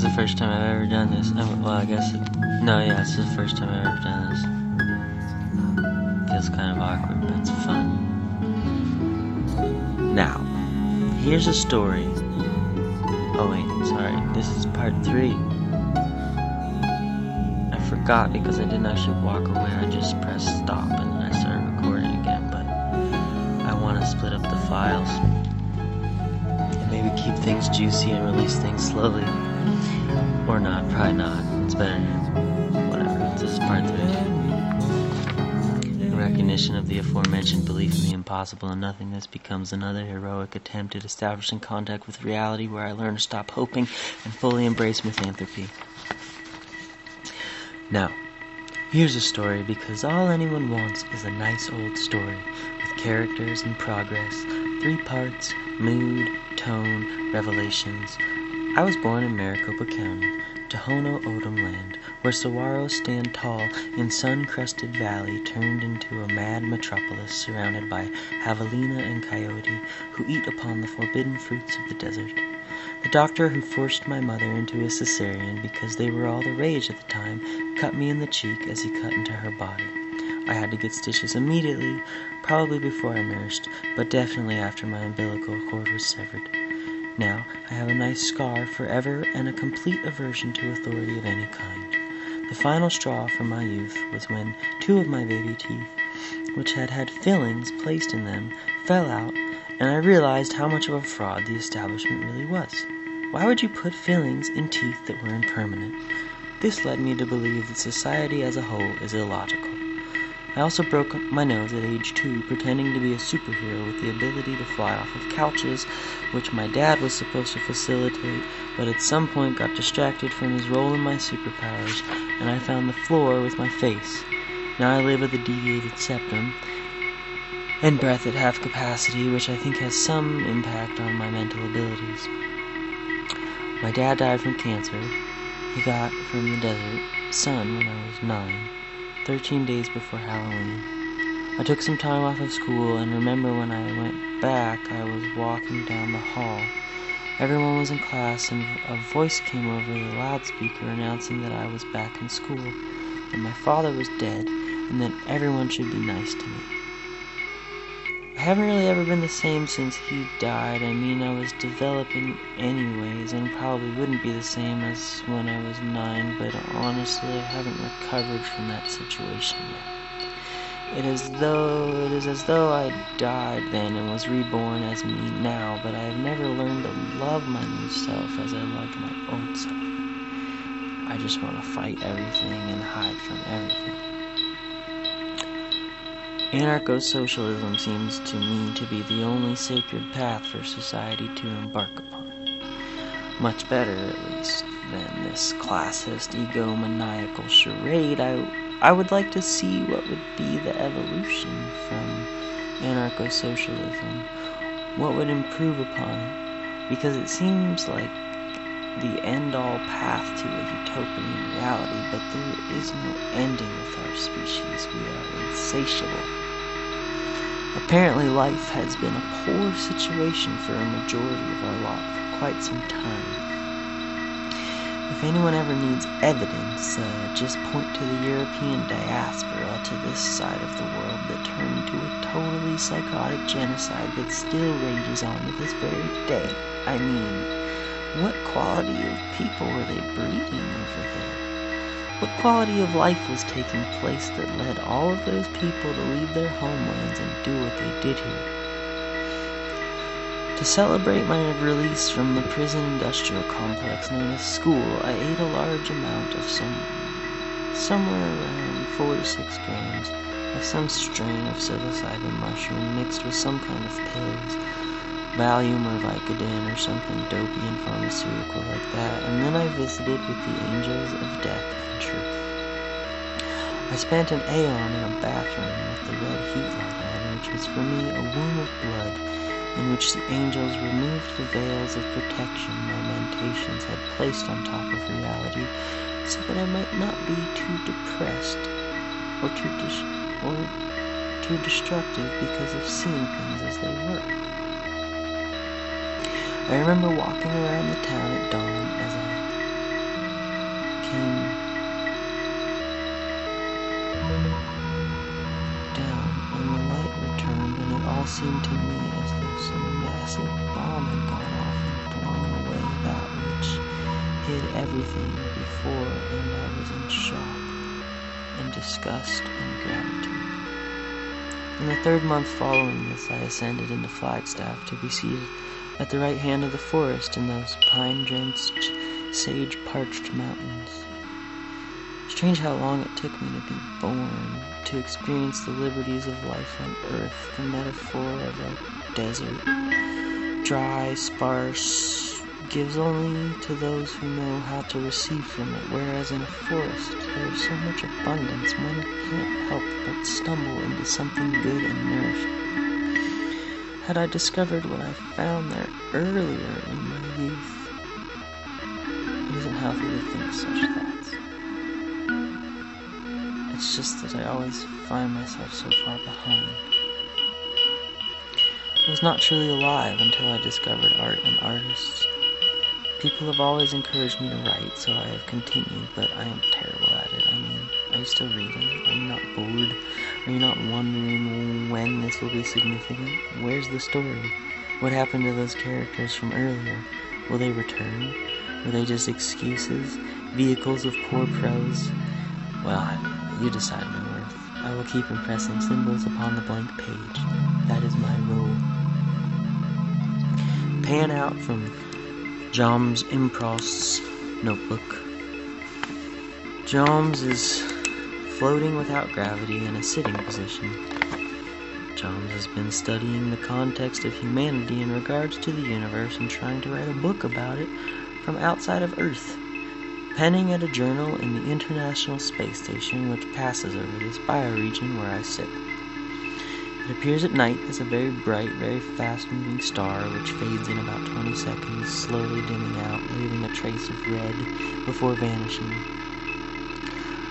is the first time I've ever done this. Um, well, I guess. It, no, yeah, this is the first time I've ever done this. Feels kind of awkward, but it's fun. Now, here's a story. Oh, wait, sorry. This is part three. I forgot because I didn't actually walk away. I just pressed stop and then I started recording again, but I want to split up the files maybe keep things juicy and release things slowly. Or not, probably not. It's better. Whatever. This is part three. In recognition of the aforementioned belief in the impossible and nothingness becomes another heroic attempt at establishing contact with reality where I learn to stop hoping and fully embrace misanthropy. Now, here's a story because all anyone wants is a nice old story with characters and progress, three parts, mood, tone, revelations. I was born in Maricopa County, Tohono O'odham land, where saguaros stand tall in sun-crusted valley turned into a mad metropolis surrounded by javelina and coyote who eat upon the forbidden fruits of the desert. The doctor who forced my mother into a cesarean because they were all the rage at the time cut me in the cheek as he cut into her body. I had to get stitches immediately, probably before I nursed, but definitely after my umbilical cord was severed. Now I have a nice scar forever and a complete aversion to authority of any kind. The final straw for my youth was when two of my baby teeth, which had had fillings placed in them, fell out, and I realized how much of a fraud the establishment really was. Why would you put fillings in teeth that were impermanent? This led me to believe that society as a whole is illogical. I also broke my nose at age two pretending to be a superhero with the ability to fly off of couches, which my dad was supposed to facilitate, but at some point got distracted from his role in my superpowers, and I found the floor with my face. Now I live with a deviated septum and breath at half capacity, which I think has some impact on my mental abilities. My dad died from cancer. He got from the desert sun when I was nine. 13 days before Halloween. I took some time off of school and remember when I went back I was walking down the hall. Everyone was in class and a voice came over the loudspeaker announcing that I was back in school, that my father was dead, and that everyone should be nice to me. I haven't really ever been the same since he died. I mean, I was developing anyways, and probably wouldn't be the same as when I was nine, but honestly, I haven't recovered from that situation yet. It is though it is as though I died then and was reborn as me now, but I have never learned to love my new self as I loved my old self. I just want to fight everything and hide from everything. Anarcho-socialism seems to me to be the only sacred path for society to embark upon. Much better, at least, than this classist, egomaniacal charade. I, I would like to see what would be the evolution from anarcho-socialism, what would improve upon it, because it seems like the end-all path to a utopian reality, but there is no ending with our species. We are insatiable. Apparently life has been a poor situation for a majority of our lot for quite some time. If anyone ever needs evidence, uh, just point to the European diaspora to this side of the world that turned to a totally psychotic genocide that still rages on to this very day. I mean, what quality of people were they breeding over there? What quality of life was taking place that led all of those people to leave their homelands and do what they did here? To celebrate my release from the prison industrial complex known as school, I ate a large amount of some, somewhere around 4 to 6 grams of some strain of psilocybin mushroom mixed with some kind of pills, Valium or Vicodin or something dopey and pharmaceutical like that, and then I visited with the angels of death and truth. I spent an aeon in a bathroom with the red heat light on, which was for me a womb of blood, in which the angels removed the veils of protection my mentations had placed on top of reality, so that I might not be too depressed or too dis- or too destructive because of seeing things as they were. I remember walking around the town at dawn as I came down, and the light returned, and it all seemed to me as though some massive bomb had gone off and blown away that which hid everything before, and I was in shock and disgust and gratitude. In the third month following this, I ascended into Flagstaff to be seated at the right hand of the forest in those pine-drenched, sage-parched mountains. Strange how long it took me to be born, to experience the liberties of life on earth, the metaphor of a desert, dry, sparse, gives only to those who know how to receive from it, whereas in a forest there is so much abundance one can't help but stumble into something good and nourishing. Had I discovered what I found there earlier in my youth, it isn't healthy to think such thoughts. It's just that I always find myself so far behind. I was not truly alive until I discovered art and artists. People have always encouraged me to write, so I have continued, but I am terrible at it. You still reading? Are you not bored? Are you not wondering when this will be significant? Where's the story? What happened to those characters from earlier? Will they return? Were they just excuses? Vehicles of poor prose? Well, you decide my worth. I will keep impressing symbols upon the blank page. That is my role. Pan out from Joms Improst's notebook. Joms is floating without gravity in a sitting position. Joms has been studying the context of humanity in regards to the universe and trying to write a book about it from outside of Earth. Penning at a journal in the International Space Station which passes over this bioregion where I sit. It appears at night as a very bright, very fast-moving star which fades in about 20 seconds, slowly dimming out, leaving a trace of red before vanishing.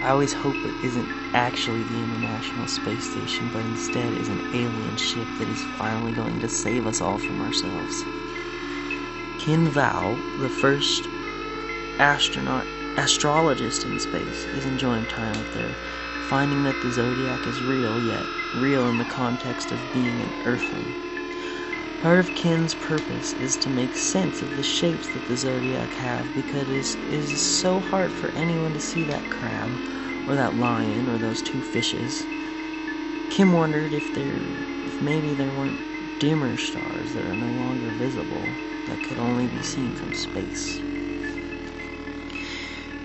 I always hope it isn't actually the International Space Station, but instead is an alien ship that is finally going to save us all from ourselves. Kin Val, the first astronaut astrologist in space, is enjoying time up there finding that the zodiac is real, yet real in the context of being an earthling. Part of Kin's purpose is to make sense of the shapes that the zodiac have because it is so hard for anyone to see that crab, or that lion, or those two fishes. Kin wondered if there, if maybe there weren't dimmer stars that are no longer visible, that could only be seen from space.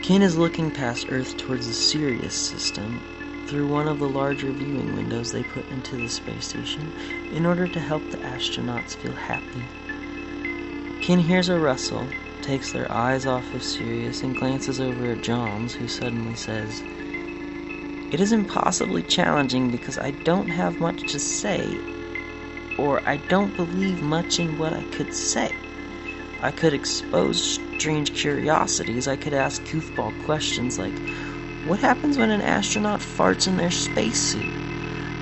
Kin is looking past Earth towards the Sirius system through one of the larger viewing windows they put into the space station in order to help the astronauts feel happy. Ken hears a rustle, takes their eyes off of Sirius, and glances over at Joms, who suddenly says, It is impossibly challenging because I don't have much to say, or I don't believe much in what I could say. I could expose strange curiosities. I could ask goofball questions like, what happens when an astronaut farts in their spacesuit?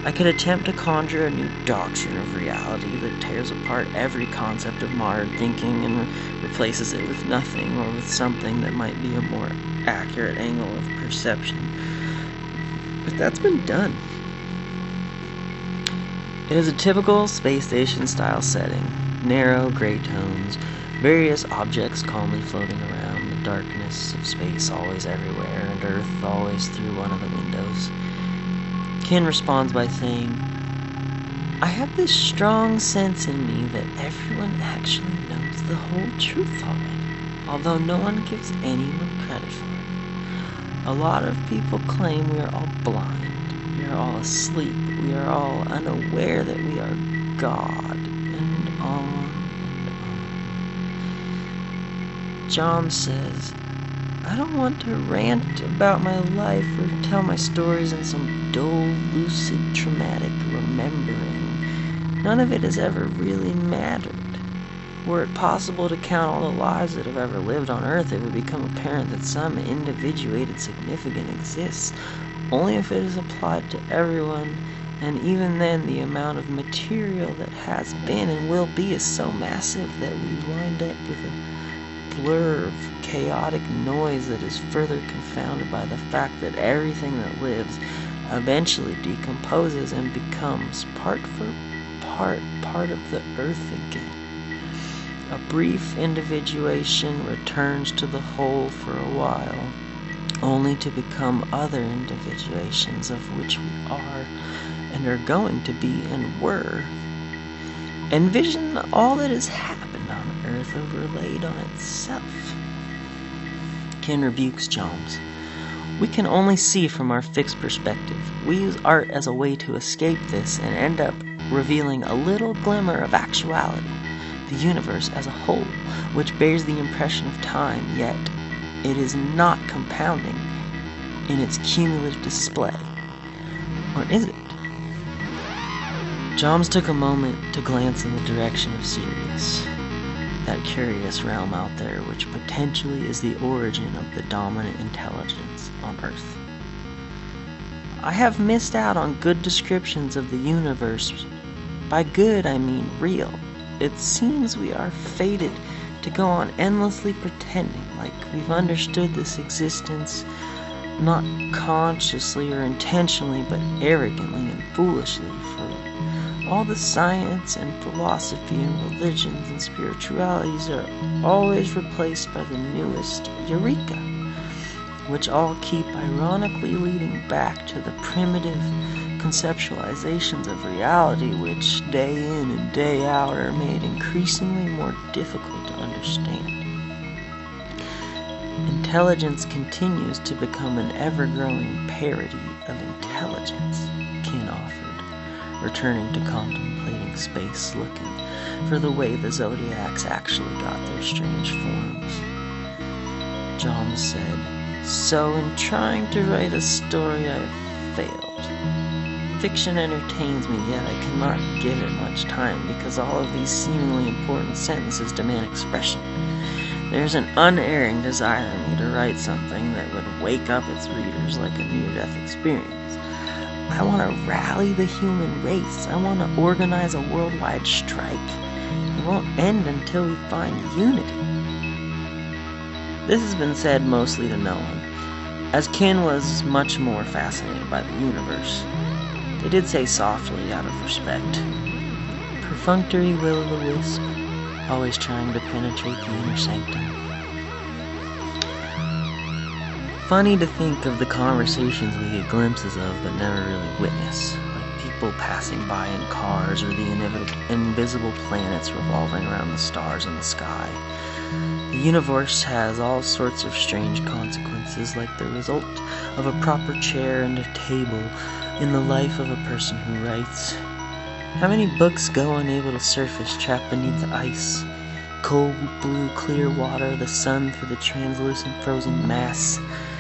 I could attempt to conjure a new doctrine of reality that tears apart every concept of modern thinking and re replaces it with nothing or with something that might be a more accurate angle of perception. But that's been done. It is a typical space station style setting narrow gray tones, various objects calmly floating around, the darkness of space always everywhere, and Earth always through one of the windows. Ken responds by saying, I have this strong sense in me that everyone actually knows the whole truth already, although no one gives anyone credit for it. A lot of people claim we are all blind, we are all asleep, we are all unaware that we are God, and on Joms says, I don't want to rant about my life or tell my stories in some dull, lucid, traumatic remembering. None of it has ever really mattered. Were it possible to count all the lives that have ever lived on Earth, it would become apparent that some individuated significance exists, only if it is applied to everyone, and even then the amount of material that has been and will be is so massive that we wind up with a blur of chaotic noise that is further confounded by the fact that everything that lives eventually decomposes and becomes part for part part of the earth again. A brief individuation returns to the whole for a while, only to become other individuations of which we are and are going to be and were. Envision all that has happened on earth overlaid on itself. Ken rebukes Joms. We can only see from our fixed perspective. We use art as a way to escape this and end up revealing a little glimmer of actuality, the universe as a whole, which bears the impression of time, yet it is not compounding in its cumulative display. Or is it? Joms took a moment to glance in the direction of Sirius, that curious realm out there which potentially is the origin of the dominant intelligence on Earth. I have missed out on good descriptions of the universe. By good, I mean real. It seems we are fated to go on endlessly pretending like we've understood this existence not consciously or intentionally, but arrogantly and foolishly for all the science and philosophy and religions and spiritualities are always replaced by the newest eureka, which all keep ironically leading back to the primitive conceptualizations of reality which day in and day out are made increasingly more difficult to understand. Intelligence continues to become an ever growing parody of intelligence, offered, returning to contemplating space, looking for the way the zodiacs actually got their strange forms. Joms said, So, in trying to write a story, I've failed. Fiction entertains me, yet I cannot give it much time because all of these seemingly important sentences demand expression. There's an unerring desire in me to write something that would wake up its readers like a near death experience. I want to rally the human race. I want to organize a worldwide strike. It won't end until we find unity. This has been said mostly to no one, as Ken was much more fascinated by the universe. They did say softly, out of respect. Perfunctory will o' the wisp always trying to penetrate the inner sanctum. Funny to think of the conversations we get glimpses of but never really witness, like people passing by in cars or the invisible planets revolving around the stars in the sky. The universe has all sorts of strange consequences, like the result of a proper chair and a table in the life of a person who writes. How many books go unable to surface, trapped beneath the ice? Cold blue clear water, the sun through the translucent frozen mass,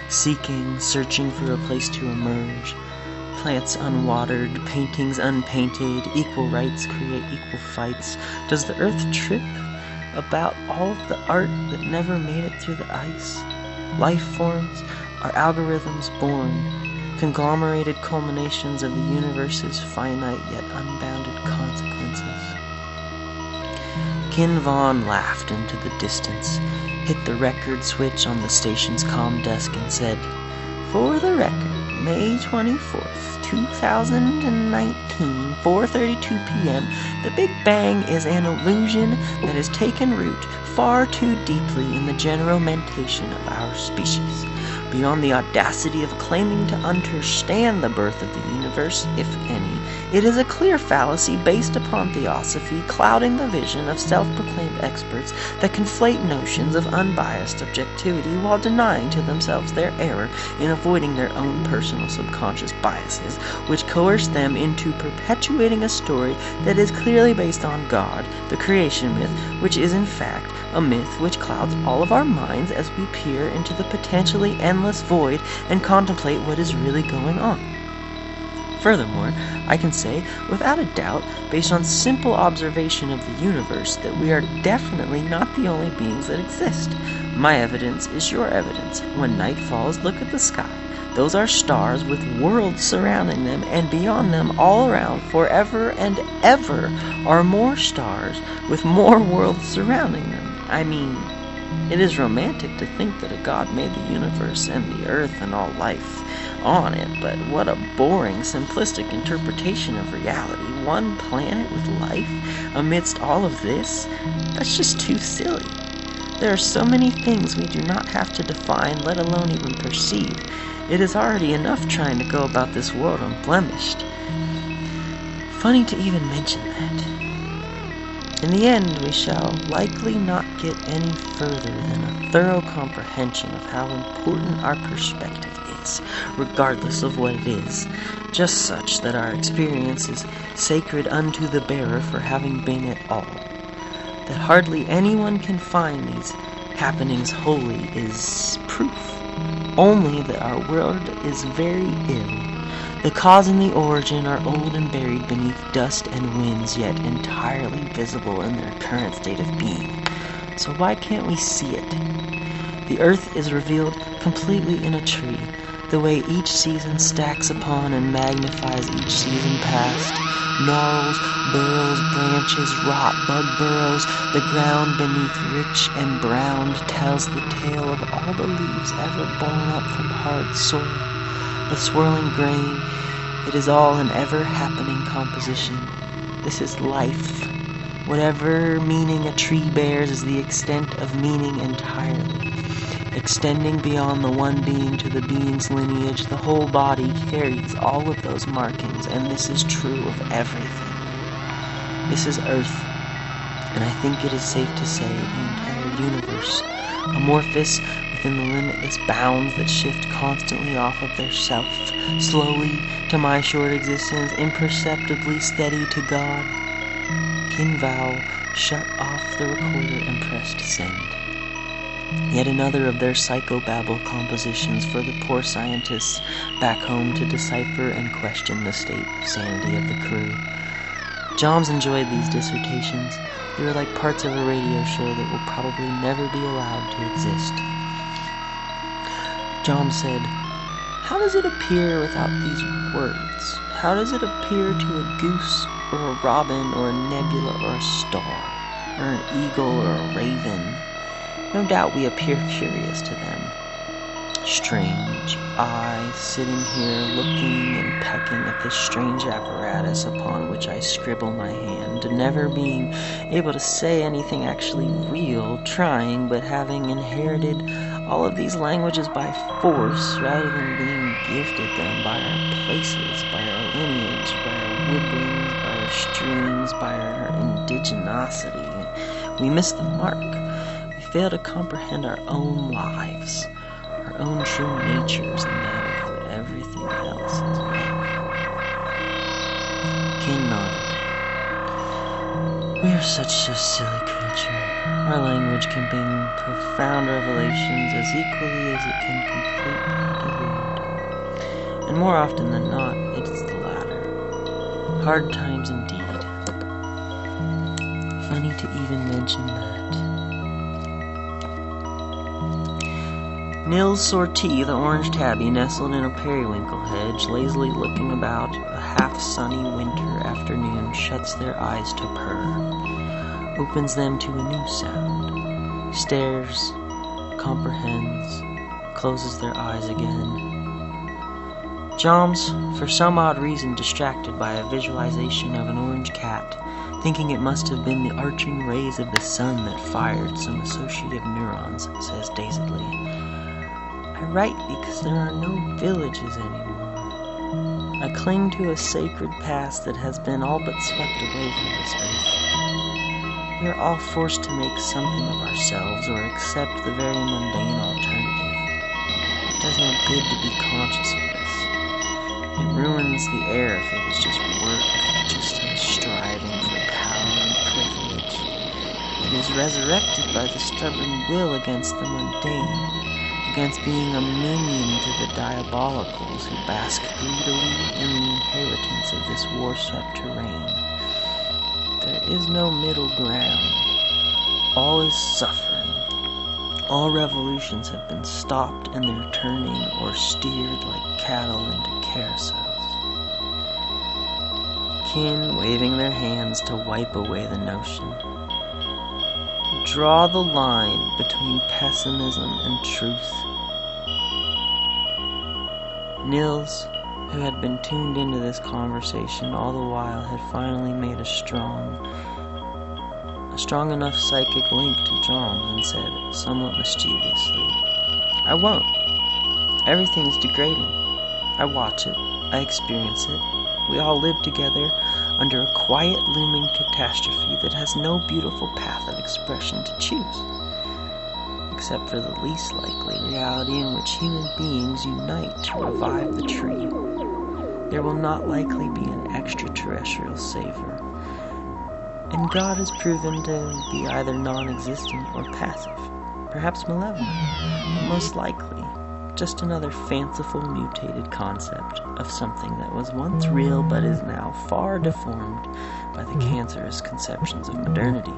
seeking, searching for a place to emerge. Plants unwatered, paintings unpainted, equal rights create equal fights. Does the earth trip about all of the art that never made it through the ice? Life forms are algorithms born, conglomerated culminations of the universe's finite yet unbounded consequences. Ken Vaughn laughed into the distance, hit the record switch on the station's com desk, and said, For the record, May 24th, 2019, 4:32 p.m. The Big Bang is an illusion that has taken root far too deeply in the general mentation of our species beyond the audacity of claiming to understand the birth of the universe, if any. It is a clear fallacy based upon theosophy, clouding the vision of self proclaimed experts that conflate notions of unbiased objectivity while denying to themselves their error in avoiding their own personal subconscious biases, which coerce them into perpetuating a story that is clearly based on God, the creation myth, which is in fact a myth which clouds all of our minds as we peer into the potentially endless void and contemplate what is really going on. Furthermore, I can say, without a doubt, based on simple observation of the universe, that we are definitely not the only beings that exist. My evidence is your evidence. When night falls, look at the sky. Those are stars with worlds surrounding them, and beyond them, all around, forever and ever, are more stars with more worlds surrounding them. I mean, It is romantic to think that a god made the universe and the earth and all life on it, but what a boring, simplistic interpretation of reality. One planet with life amidst all of this? That's just too silly. There are so many things we do not have to define, let alone even perceive. It is already enough trying to go about this world unblemished. Funny to even mention that. In the end, we shall likely not get any further than a thorough comprehension of how important our perspective is, regardless of what it is, just such that our experience is sacred unto the bearer for having been at all. That hardly anyone can find these happenings holy is proof only that our world is very ill. The cause and the origin are old and buried beneath dust and winds, yet entirely visible in their current state of being. So why can't we see it? The earth is revealed completely in a tree, the way each season stacks upon and magnifies each season past. Gnarls, burls, branches, rot, bug burrows, the ground beneath rich and browned tells the tale of all the leaves ever borne up from hard soil. The swirling grain, it is all an ever happening composition. This is life. Whatever meaning a tree bears is the extent of meaning entirely. Extending beyond the one being to the being's lineage, the whole body carries all of those markings, and this is true of everything. This is Earth, and I think it is safe to say the entire universe, amorphous within the limitless bounds that shift constantly off of their self, slowly to my short existence, imperceptibly steady to God. Kin Vow shut off the recorder and pressed send. Yet another of their psychobabble compositions for the poor scientists back home to decipher and question the state of sanity of the crew. Joms enjoyed these dissertations. They were like parts of a radio show that will probably never be allowed to exist. Joms said, How does it appear without these words? How does it appear to a goose or a robin or a nebula or a star or an eagle or a raven? No doubt we appear curious to them. Strange, I sitting here looking and pecking at this strange apparatus upon which I scribble my hand, never being able to say anything actually real, trying, but having inherited all of these languages by force rather than being gifted them by our places, by our lineage, by our woodlands, by our streams, by our indigenosity. We miss the mark We fail to comprehend our own lives, our own true natures, and that of everything else as well. Kin nodded. We are such a silly. Our language can bring profound revelations as equally as it can completely delude. And more often than not, it is the latter. Hard times indeed. Funny to even mention that. Nils Sortie, the orange tabby, nestled in a periwinkle hedge, lazily looking about a half sunny winter afternoon, shuts their eyes to purr, opens them to a new sound, stares, comprehends, closes their eyes again. Joms, for some odd reason distracted by a visualization of an orange cat, thinking it must have been the arching rays of the sun that fired some associative neurons, says dazedly. I write because there are no villages anymore. I cling to a sacred past that has been all but swept away from this earth. We are all forced to make something of ourselves or accept the very mundane alternative. It does no good to be conscious of this. It ruins the air if it is just work, just striving for power and privilege. It is resurrected by the stubborn will against the mundane against being a minion to the diabolicals who bask greedily in the inheritance of this war-swept terrain. Is no middle ground. All is suffering. All revolutions have been stopped in their turning or steered like cattle into carousels. Kin waving their hands to wipe away the notion. draw the line between pessimism and truth. Nils, who had been tuned into this conversation all the while, had finally made a strong, a strong enough psychic link to Joms and said, somewhat mischievously, I won't. Everything's degrading. I watch it. I experience it. We all live together under a quiet looming catastrophe that has no beautiful path of expression to choose, except for the least likely reality in which human beings unite to revive the tree. There will not likely be an extraterrestrial savior, and God is proven to be either non existent or passive, perhaps malevolent, but most likely just another fanciful mutated concept of something that was once real but is now far deformed by the cancerous conceptions of modernity.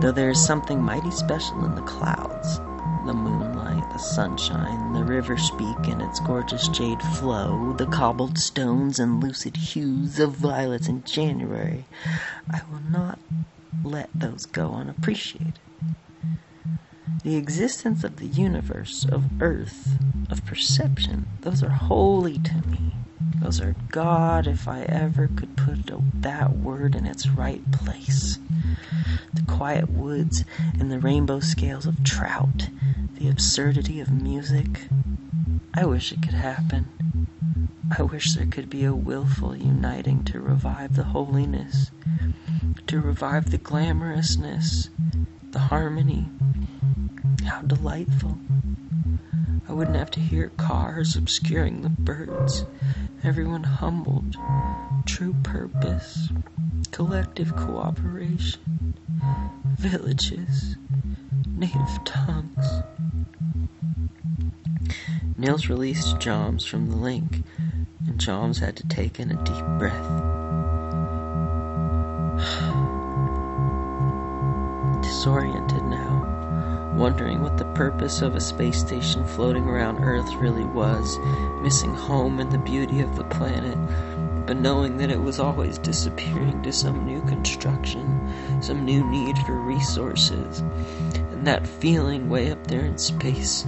Though there is something mighty special in the clouds, the moonlight, the sunshine, the river speak and its gorgeous jade flow, the cobbled stones and lucid hues of violets in January, I will not let those go unappreciated. The existence of the universe, of earth, of perception, those are holy to me. Those are God, if I ever could put that word in its right place. The quiet woods and the rainbow scales of trout, the absurdity of music. I wish it could happen. I wish there could be a willful uniting to revive the holiness, to revive the glamorousness, the harmony, how delightful. I wouldn't have to hear cars obscuring the birds. Everyone humbled. True purpose. Collective cooperation. Villages. Native tongues. Nils released Joms from the link, and Joms had to take in a deep breath. Disoriented now wondering what the purpose of a space station floating around Earth really was, missing home and the beauty of the planet, but knowing that it was always disappearing to some new construction, some new need for resources, and that feeling way up there in space,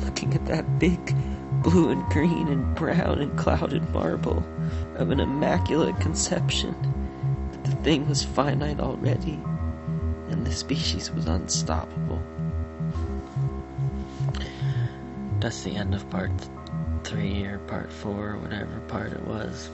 looking at that big blue and green and brown and clouded marble of an immaculate conception, that the thing was finite already, and the species was unstoppable. that's the end of part three or part four, or whatever part it was.